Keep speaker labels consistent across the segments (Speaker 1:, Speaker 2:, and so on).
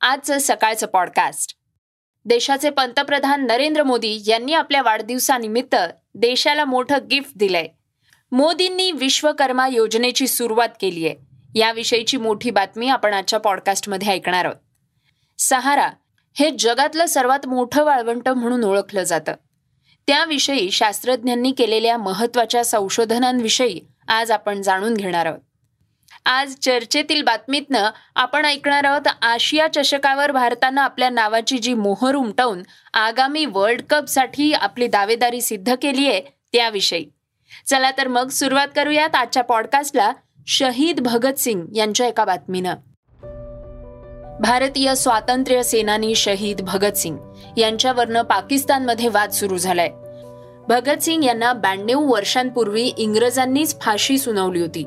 Speaker 1: आजचं सकाळचं पॉडकास्ट देशाचे पंतप्रधान नरेंद्र मोदी यांनी आपल्या वाढदिवसानिमित्त देशाला मोठं गिफ्ट दिलंय. मोदींनी विश्वकर्मा योजनेची सुरुवात केली आहे. याविषयीची मोठी बातमी आपण आजच्या पॉडकास्टमध्ये ऐकणार आहोत. सहारा हे जगातलं सर्वात मोठं वाळवंट म्हणून ओळखलं जातं. त्याविषयी शास्त्रज्ञांनी केलेल्या महत्त्वाच्या संशोधनांविषयी आज आपण जाणून घेणार आहोत. आज चर्चेतील बातमीतनं आपण ऐकणार आहोत आशिया चषकावर भारतानं आपल्या नावाची जी मोहर उमटवून आगामी वर्ल्ड कपसाठी आपली दावेदारी सिद्ध केली आहे त्याविषयी. चला तर मग सुरुवात करूयात आजच्या पॉडकास्टला शहीद भगतसिंग यांच्या एका बातमीनं. भारतीय स्वातंत्र्य सेनानी शहीद भगतसिंग यांच्यावरनं पाकिस्तानमध्ये वाद सुरू झालाय. भगतसिंग यांना ब्याण्णव वर्षांपूर्वी इंग्रजांनीच फाशी सुनावली होती.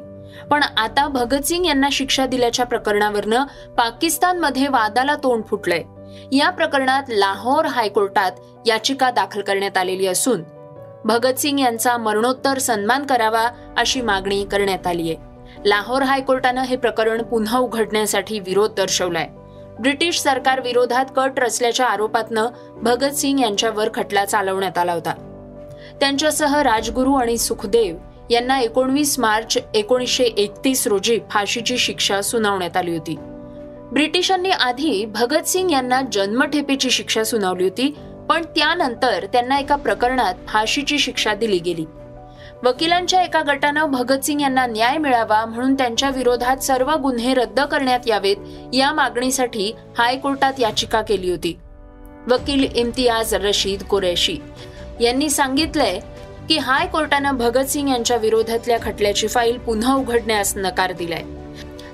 Speaker 1: पण आता भगतसिंग यांना शिक्षा दिल्याच्या प्रकरणावरनं पाकिस्तानमध्ये वादाला तोंड फुटलंय. या प्रकरणात लाहोर हायकोर्टात याचिका दाखल करण्यात आलेली असून भगतसिंग यांचा मरणोत्तर सन्मान करावा अशी मागणी करण्यात आली आहे लाहोर हायकोर्टानं हे प्रकरण पुन्हा उघडण्यासाठी विरोध दर्शवलाय. ब्रिटिश सरकार विरोधात कट रचल्याच्या आरोपातनं भगतसिंग यांच्यावर खटला चालवण्यात आला होता. त्यांच्यासह राजगुरू आणि सुखदेव यांना एकोणवीस मार्च एकोणीसशे एकतीस रोजी फाशीची शिक्षा सुनावण्यात आली होती. ब्रिटिशांनी आधी भगतसिंग यांना जन्मठेपेची शिक्षा सुनावली होती पण त्यानंतर त्यांना एका प्रकरणात फाशीची शिक्षा दिली गेली. वकिलांच्या एका गटानं भगतसिंग यांना न्याय मिळावा म्हणून त्यांच्या विरोधात सर्व गुन्हे रद्द करण्यात यावेत या मागणीसाठी हायकोर्टात याचिका केली होती. वकील इम्तियाज रशीद कुरेशी यांनी सांगितलंय की हायकोर्टानं भगतसिंग यांच्या विरोधातल्या खटल्याची फाईल पुन्हा उघडण्यास नकार दिलाय.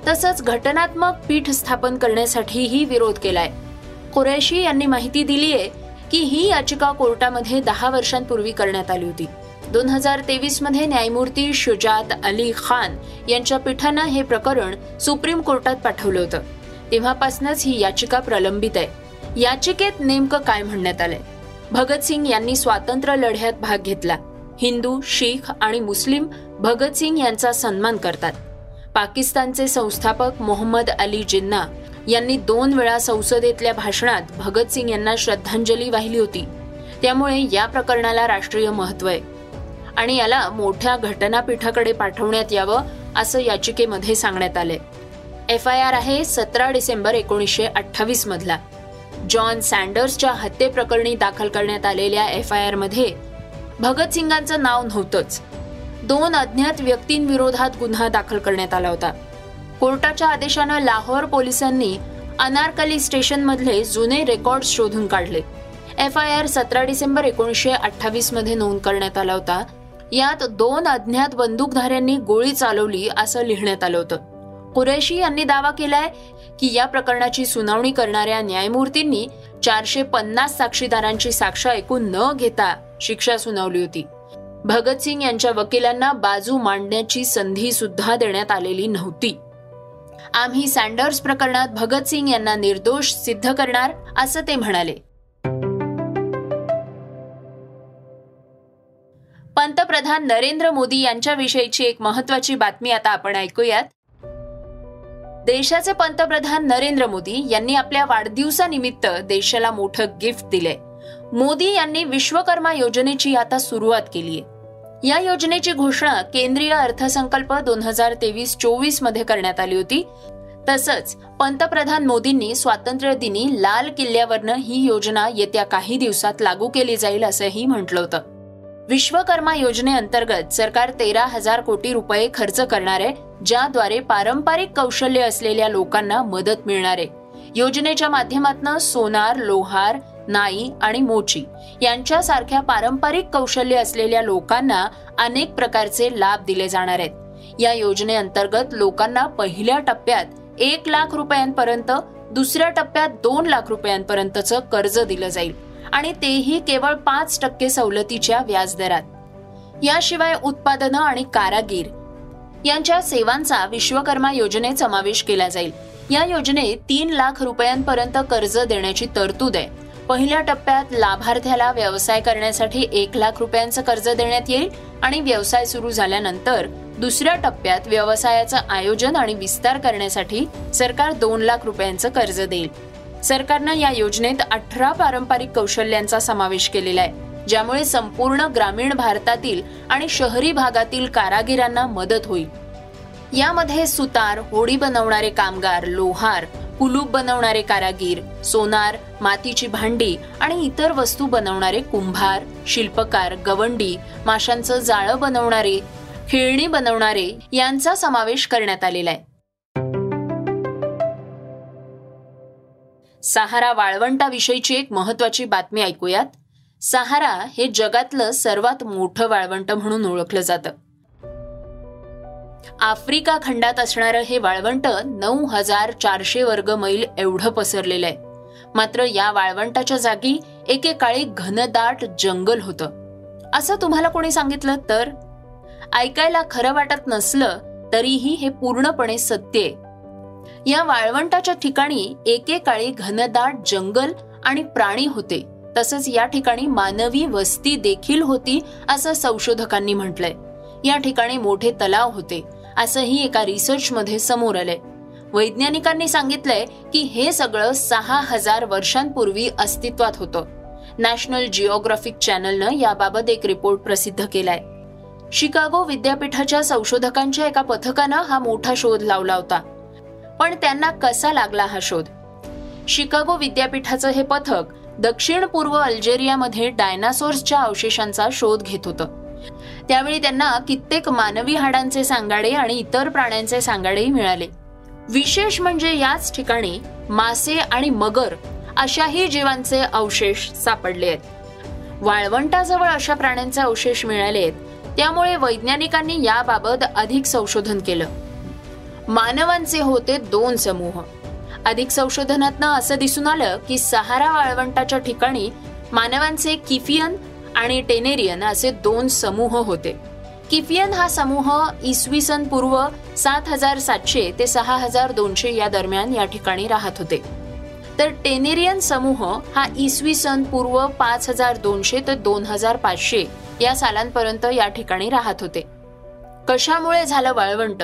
Speaker 1: तसंच घटनात्मक पीठ स्थापन करण्यासाठीही विरोध केलाय. कुरेशी यांनी माहिती दिली आहे की ही याचिका कोर्टामध्ये दहा वर्षांपूर्वी करण्यात आली होती. दोन हजार तेवीसमध्ये न्यायमूर्ती शुजात अली खान यांच्या पीठानं हे प्रकरण सुप्रीम कोर्टात पाठवलं होतं. तेव्हापासूनच ही याचिका प्रलंबित आहे. याचिकेत नेमकं काय म्हणण्यात आलंय? भगतसिंग यांनी स्वातंत्र्य लढ्यात भाग घेतला. हिंदू शीख आणि मुस्लिम भगतसिंग यांचा सन्मान करतात. पाकिस्तानचे संस्थापक मोहम्मद अली जिन्ना यांनी दोन वेळा संसदेतल्या भाषणात भगतसिंग यांना श्रद्धांजली वाहिली होती. त्यामुळे या प्रकरणाला राष्ट्रीय महत्त्व आहे. आणि याला मोठ्या घटनापीठाकडे पाठवण्यात यावं असं याचिकेमध्ये सांगण्यात आलंय. एफ आय आर आहे सतरा डिसेंबर एकोणीसशे अठ्ठावीस मधला. जॉन सँडर्सच्या हत्येप्रकरणी दाखल करण्यात आलेल्या एफ आय आरमध्ये भगतसिंगांचं नाव नव्हतंच. दोन अज्ञात व्यक्तींविरोधात गुन्हा दाखल करण्यात आला होता. कोर्टाच्या आदेशानं लाहोर पोलिसांनी अनारकली स्टेशनमधले जुने रेकॉर्ड शोधून काढले. एफ आय आर सतरा डिसेंबर एकोणीसशे अठ्ठावीसमध्ये नोंद करण्यात आला होता. यात दोन अज्ञात बंदूकधाऱ्यांनी गोळी चालवली असं लिहिण्यात आलं होतं. कुरेशी यांनी दावा केलाय की या प्रकरणाची सुनावणी करणाऱ्या न्यायमूर्तींनी चारशे पन्नास साक्षीदारांची साक्ष ऐकून न घेता शिक्षा सुनावली होती. भगतसिंग यांच्या वकिलांना बाजू मांडण्याची संधी सुद्धा देण्यात आलेली नव्हती. आम्ही सँडर्स प्रकरणात भगतसिंग यांना निर्दोष सिद्ध करणार असं ते म्हणाले. पंतप्रधान नरेंद्र मोदी यांच्याविषयीची एक महत्वाची बातमी आता आपण ऐकूयात. देशाचे पंतप्रधान नरेंद्र मोदी यांनी आपल्या वाढदिवसानिमित्त देशाला मोठं गिफ्ट दिलंय. मोदी यांनी विश्वकर्मा योजनेची आता सुरुवात केली आहे. या योजनेची घोषणा केंद्रीय अर्थसंकल्प दोन हजार तेवीस चोवीसमध्ये करण्यात आली होती. तसंच पंतप्रधान मोदींनी स्वातंत्र्य दिनी लाल किल्ल्यावरनं ही योजना येत्या काही दिवसात लागू केली जाईल असंही म्हटलं होतं. विश्वकर्मा योजनेअंतर्गत सरकार तेरा हजार कोटी रुपये खर्च करणार आहे ज्याद्वारे पारंपरिक कौशल्य असलेल्या लोकांना मदत मिळणार आहे. योजनेच्या माध्यमातून सोनार लोहार नाई आणि मोची यांच्यासारख्या पारंपरिक कौशल्य असलेल्या लोकांना अनेक प्रकारचे लाभ दिले जाणार आहेत. या योजनेअंतर्गत लोकांना पहिल्या टप्प्यात एक लाख रुपयांपर्यंत दुसऱ्या टप्प्यात दोन लाख रुपयांपर्यंतचं कर्ज दिलं जाईल आणि तेही केवळ पाच टक्के सवलतीच्या व्याजदरात. याशिवाय उत्पादनं आणि कारागीर यांच्या सेवांचा विश्वकर्मा योजनेत समावेश केला जाईल. या योजनेत तीन लाख रुपयांपर्यंत कर्ज देण्याची तरतूद आहे. पहिल्या टप्प्यात लाभार्थ्याला व्यवसाय करण्यासाठी एक लाख रुपयांचं कर्ज देण्यात येईल आणि व्यवसाय सुरू झाल्यानंतर दुसऱ्या टप्प्यात व्यवसायाचं आयोजन आणि विस्तार करण्यासाठी सरकार दोन लाख रुपयांचं कर्ज देईल. सरकारनं या योजनेत अठरा पारंपरिक कौशल्यांचा समावेश केलेला आहे ज्यामुळे संपूर्ण ग्रामीण भारतातील आणि शहरी भागातील कारागिरांना मदत होईल. यामध्ये सुतार होडी बनवणारे कामगार लोहार कुलूप बनवणारे कारागीर सोनार मातीची भांडी आणि इतर वस्तू बनवणारे कुंभार शिल्पकार गवंडी माशांचं जाळं बनवणारे खेळणी बनवणारे यांचा समावेश करण्यात आलेला आहे. सहारा वाळवंटाविषयीची एक महत्वाची बातमी ऐकूयात. सहारा हे जगातलं सर्वात मोठं वाळवंट म्हणून ओळखलं जातं. आफ्रिका खंडात असणारं हे वाळवंट नऊ हजार चारशे वर्ग मैल एवढं पसरलेलं आहे. मात्र या वाळवंटाच्या जागी एकेकाळी घनदाट जंगल होतं. असं तुम्हाला कोणी सांगितलं? तर? ऐकायला खरं वाटत नसलं तरीही हे पूर्णपणे सत्य आहे. या वाळवंटाच्या ठिकाणी एकेकाळी घनदाट जंगल आणि प्राणी होते. तसंच या ठिकाणी मानवी वस्ती देखील होती असं संशोधकांनी म्हटलंय. या ठिकाणी मोठे तलाव होते. असंही एका रिसर्चमध्ये समोर आलंय. वैज्ञानिकांनी सांगितलंय की हे सगळं सहा हजार वर्षांपूर्वी अस्तित्वात होतं. नॅशनल जिओग्राफिक चॅनलनं याबाबत एक रिपोर्ट प्रसिद्ध केलाय. शिकागो विद्यापीठाच्या संशोधकांच्या एका पथकानं हा मोठा शोध लावला होता. पण त्यांना कसा लागला हा शोध? शिकागो विद्यापीठाचं हे पथक दक्षिण पूर्व अल्जेरियामध्ये डायनासोर्सच्या अवशेषांचा शोध घेत होतं. त्यावेळी त्यांना कित्येक मानवी हाडांचे सांगाडे आणि इतर प्राण्यांचे सांगाडेही मिळाले. विशेष म्हणजे याच ठिकाणी मासे आणि मगर अशाही जीवांचे अवशेष सापडले आहेत. वाळवंटाजवळ अशा प्राण्यांचे अवशेष मिळाले आहेत. त्यामुळे वैज्ञानिकांनी याबाबत अधिक संशोधन केलं. मानवांचे होते दोन समूह. अधिक संशोधनातनं असं दिसून आलं की सहारा वाळवंटाच्या ठिकाणी मानवांचे किफियन आणि टेनेरियन असे दोन समूह होते. किफियन हा समूह इसवी सन पूर्व सात हजार सातशे ते सहा हजार दोनशे या दरम्यान या ठिकाणी राहत होते. तर टेनेरियन समूह हा इसवी सन पूर्व पाच हजार दोनशे ते दोन हजार पाचशे या सालांपर्यंत या ठिकाणी राहत होते. कशामुळे झालं वाळवंट?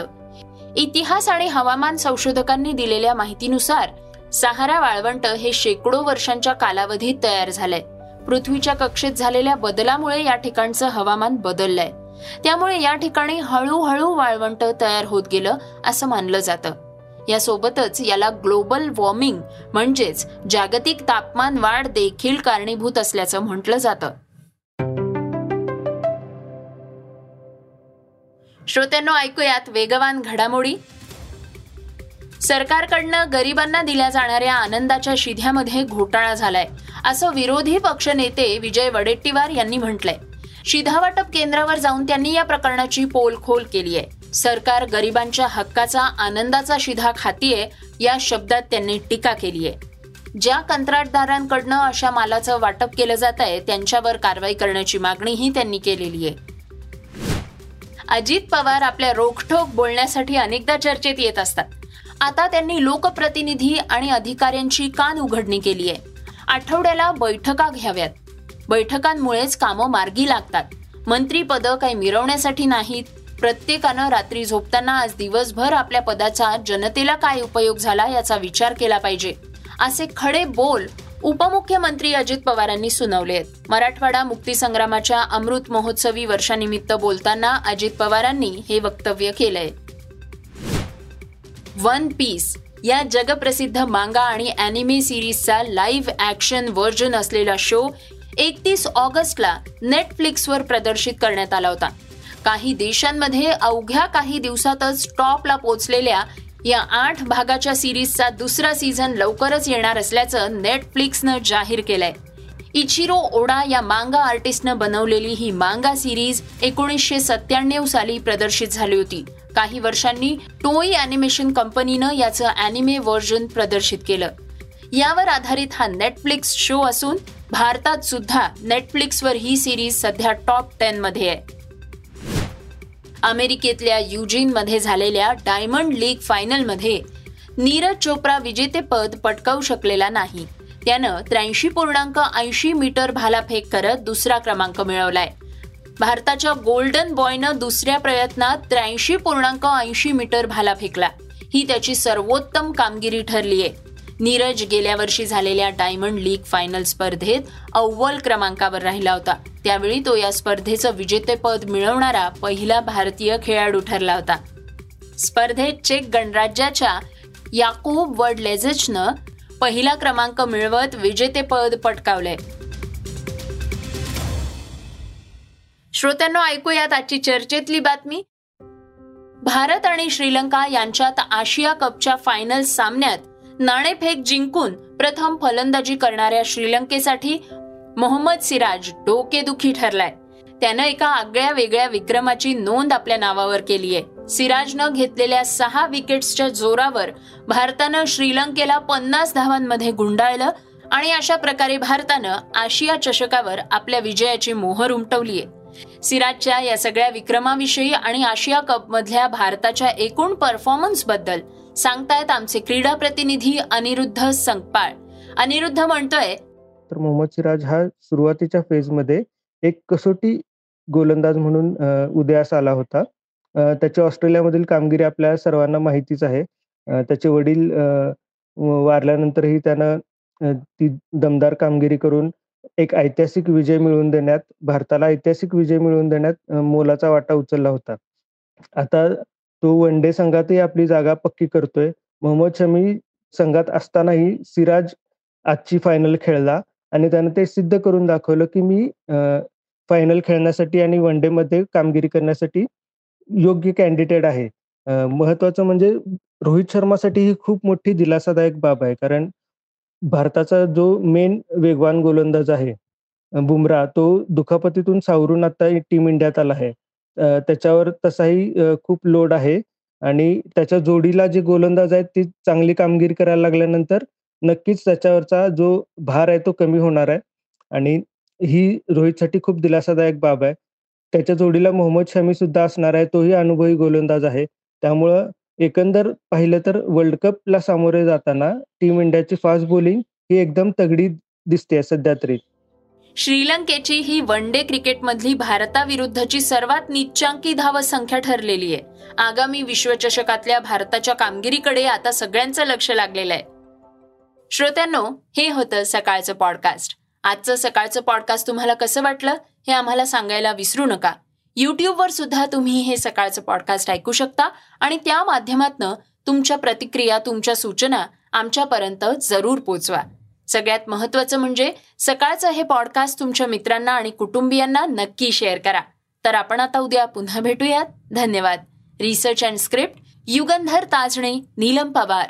Speaker 1: इतिहास आणि हवामान संशोधकांनी दिलेल्या माहितीनुसार सहारा वाळवंट हे शेकडो वर्षांच्या कालावधीत तयार झालंय. पृथ्वीच्या कक्षेत झालेल्या बदलामुळे या ठिकाणचं हवामान बदललंय. त्यामुळे या ठिकाणी हळूहळू वाळवंट तयार होत गेलं असं मानलं जातं. यासोबतच याला ग्लोबल वॉर्मिंग म्हणजेच जागतिक तापमान वाढ देखील कारणीभूत असल्याचं म्हटलं जातं. श्रोत्यांनो ऐकूयात वेगवान घडामोडी. सरकारकडनं गरिबांना दिल्या जाणाऱ्या आनंदाच्या शिध्यामध्ये घोटाळा झालाय. असं विरोधी पक्षनेते विजय वडेट्टीवार यांनी म्हटलंय. शिधावाटप केंद्रावर जाऊन त्यांनी या प्रकरणाची पोलखोल केली आहे. सरकार गरिबांच्या हक्काचा आनंदाचा शिधा खातीये या शब्दात त्यांनी टीका केली आहे. ज्या कंत्राटदारांकडनं अशा मालाचं वाटप केलं जात आहे त्यांच्यावर कारवाई करण्याची मागणीही त्यांनी केलेली आहे. अजित पवार आपल्या रोखठोक बोलण्यासाठी अनेकदा चर्चेत येत असतात. आता त्यांनी लोकप्रतिनिधी आणि अधिकाऱ्यांची कान उघडणी केली आहे. आठवड्याला बैठका घ्याव्यात. बैठकांमुळेच कामं मार्गी लागतात. मंत्रीपदं काही मिरवण्यासाठी नाहीत. प्रत्येकानं रात्री झोपताना आज दिवसभर आपल्या पदाचा जनतेला काय उपयोग झाला याचा विचार केला पाहिजे. असे खडे बोल उपमुख्यमंत्री अजित पवारांनी सुनावले आहेत. मराठवाडा मुक्तीसंग्रामाच्या अमृत महोत्सवी वर्षानिमित्त बोलताना अजित पवारांनी हे वक्तव्य केलंय. वन पीस या जगप्रसिद्ध मांगा आणि अॅनिमे सिरीजचा लाईव्ह ॲक्शन व्हर्जन असलेला शो एकतीस ऑगस्टला नेटफ्लिक्सवर प्रदर्शित करण्यात आला होता. काही देशांमध्ये अवघ्या काही दिवसातच टॉपला पोचलेल्या या आठ भागाच्या सिरीजचा दुसरा सीझन लवकरच येणार असल्याचं नेटफ्लिक्सनं जाहीर केलंय. इचिरो ओडा या मांगा आर्टिस्टनं बनवलेली ही मांगा सिरीज एकोणीसशे सत्त्याण्णव साली प्रदर्शित झाली होती. काही वर्षांनी टोई अॅनिमेशन कंपनीनं याचं अॅनिमे व्हर्जन प्रदर्शित केलं. यावर आधारित हा नेटफ्लिक्स शो असून भारतात सुद्धा नेटफ्लिक्सवर ही सिरीज सध्या टॉप टेन मध्ये आहे. अमेरिकेतल्या युजिनमध्ये झालेल्या डायमंड लीग फायनलमध्ये नीरज चोप्रा विजेतेपद पटकावू शकलेला नाही. त्यानं त्र्याऐंशी पूर्णांक ऐंशी मीटर भालाफेक करत दुसरा क्रमांक मिळवलाय. भारताच्या गोल्डन बॉयनं दुसऱ्या प्रयत्नात त्र्याऐंशी पूर्णांक ऐंशी मीटर भाला फेकला. ही त्याची सर्वोत्तम कामगिरी ठरलीय नीरज गेल्या वर्षी झालेल्या डायमंड लीग फायनल स्पर्धेत अव्वल क्रमांकावर राहिला होता. त्यावेळी तो या स्पर्धेचं विजेतेपद मिळवणारा पहिला भारतीय खेळाडू ठरला होता. स्पर्धेत चेक गणराज्याच्या याकोब वर्डलेझेचनं पहिला क्रमांक मिळवत विजेतेपद पटकावलंय. श्रोत्यांना ऐकूयात आजची चर्चेतली बातमी. भारत आणि श्रीलंका यांच्यात आशिया कपच्या फायनल सामन्यात नाणेफेक जिंकून प्रथम फलंदाजी करणाऱ्या श्रीलंकेसाठी मोहम्मद सिराज डोकेदुखी ठरलाय. त्यानं एका आगळ्या वेगळ्या विक्रमाची नोंद आपल्या नावावर केली आहे. सिराजनं घेतलेल्या सहा विकेट्सच्या जोरावर भारतानं श्रीलंकेला पन्नास धावांमध्ये गुंडाळलं आणि अशा प्रकारे भारतानं आशिया चषकावर आपल्या विजयाची मोहर उमटवली आहे सिराजच्या या सगळ्या विक्रमाविषयी आणि आशिया कप मधल्या भारताच्या एकूण परफॉर्मन्सबद्दल सांगतायत आमचे क्रीडा प्रतिनिधी अनिरुद्ध संकपाळ अनिरुद्ध म्हणतोय
Speaker 2: तर मोहम्मद सिराज हा सुरुवातीच्या फेजमध्ये एक कसोटी गोलंदाज म्हणून उदयास आला होता. त्याची ऑस्ट्रेलियामधील कामगिरी आपल्या सर्वांना माहितीच आहे. त्याचे वडील वारल्यानंतरही त्यानं ती दमदार कामगिरी करून एक ऐतिहासिक विजय मिळवून देण्यात भारताला ऐतिहासिक विजय मिळवून देण्यात मोलाचा वाटा उचलला होता. आता तो वन डे संघातही आपली जागा पक्की करतोय. मोहम्मद शमी संघात असतानाही सिराज आजची फायनल खेळला आणि त्यानं ते सिद्ध करून दाखवलं की मी फायनल खेळण्यासाठी आणि वन डे मध्ये कामगिरी करण्यासाठी योग्य कॅन्डिडेट आहे. महत्वाचं म्हणजे रोहित शर्मासाठी ही खूप मोठी दिलासादायक बाब आहे. कारण भारताचा जो मेन वेगवान गोलंदाज आहे बुमरा तो दुखापतीतून सावरून आता टीम इंडियात आला आहे. त्याच्यावर तसाही खूप लोड आहे आणि त्याच्या जोडीला जे गोलंदाज आहेत ती चांगली कामगिरी करायला लागल्यानंतर नक्कीच त्याच्यावरचा जो भार आहे तो कमी होणार आहे. आणि ही रोहितसाठी खूप दिलासादायक बाब आहे. त्याच्या जोडीला मोहम्मद शमी सुद्धा असणार आहे तोही अनुभवी गोलंदाज आहे. त्यामुळं एकंदर पाहिलं तर वर्ल्ड कपला सामोरे जाताना टीम इंडियाची फास्ट बॉलिंग ही एकदम तगडी दिसते सध्या तरी.
Speaker 1: श्रीलंकेची ही वन डे क्रिकेटमधली भारताविरुद्धची सर्वात निच्चांकी धावसंख्या ठरलेली आहे. आगामी विश्वचषकातल्या भारताच्या कामगिरीकडे आता सगळ्यांचं लक्ष लागलेलं आहे. श्रोत्यांनो हे होतं सकाळचं पॉडकास्ट. आजचं सकाळचं पॉडकास्ट तुम्हाला कसं वाटलं हे आम्हाला सांगायला विसरू नका. यूट्यूबवर सुद्धा तुम्ही हे सकाळचं पॉडकास्ट ऐकू शकता आणि त्या माध्यमातनं तुमच्या प्रतिक्रिया तुमच्या सूचना आमच्यापर्यंत जरूर पोचवा. सगळ्यात महत्वाचं म्हणजे सकाळचं हे पॉडकास्ट तुमच्या मित्रांना आणि कुटुंबियांना नक्की शेअर करा. तर आपण आता उद्या पुन्हा भेटूयात. धन्यवाद. Research and script Yugandhar Tajne Neelam Pawar.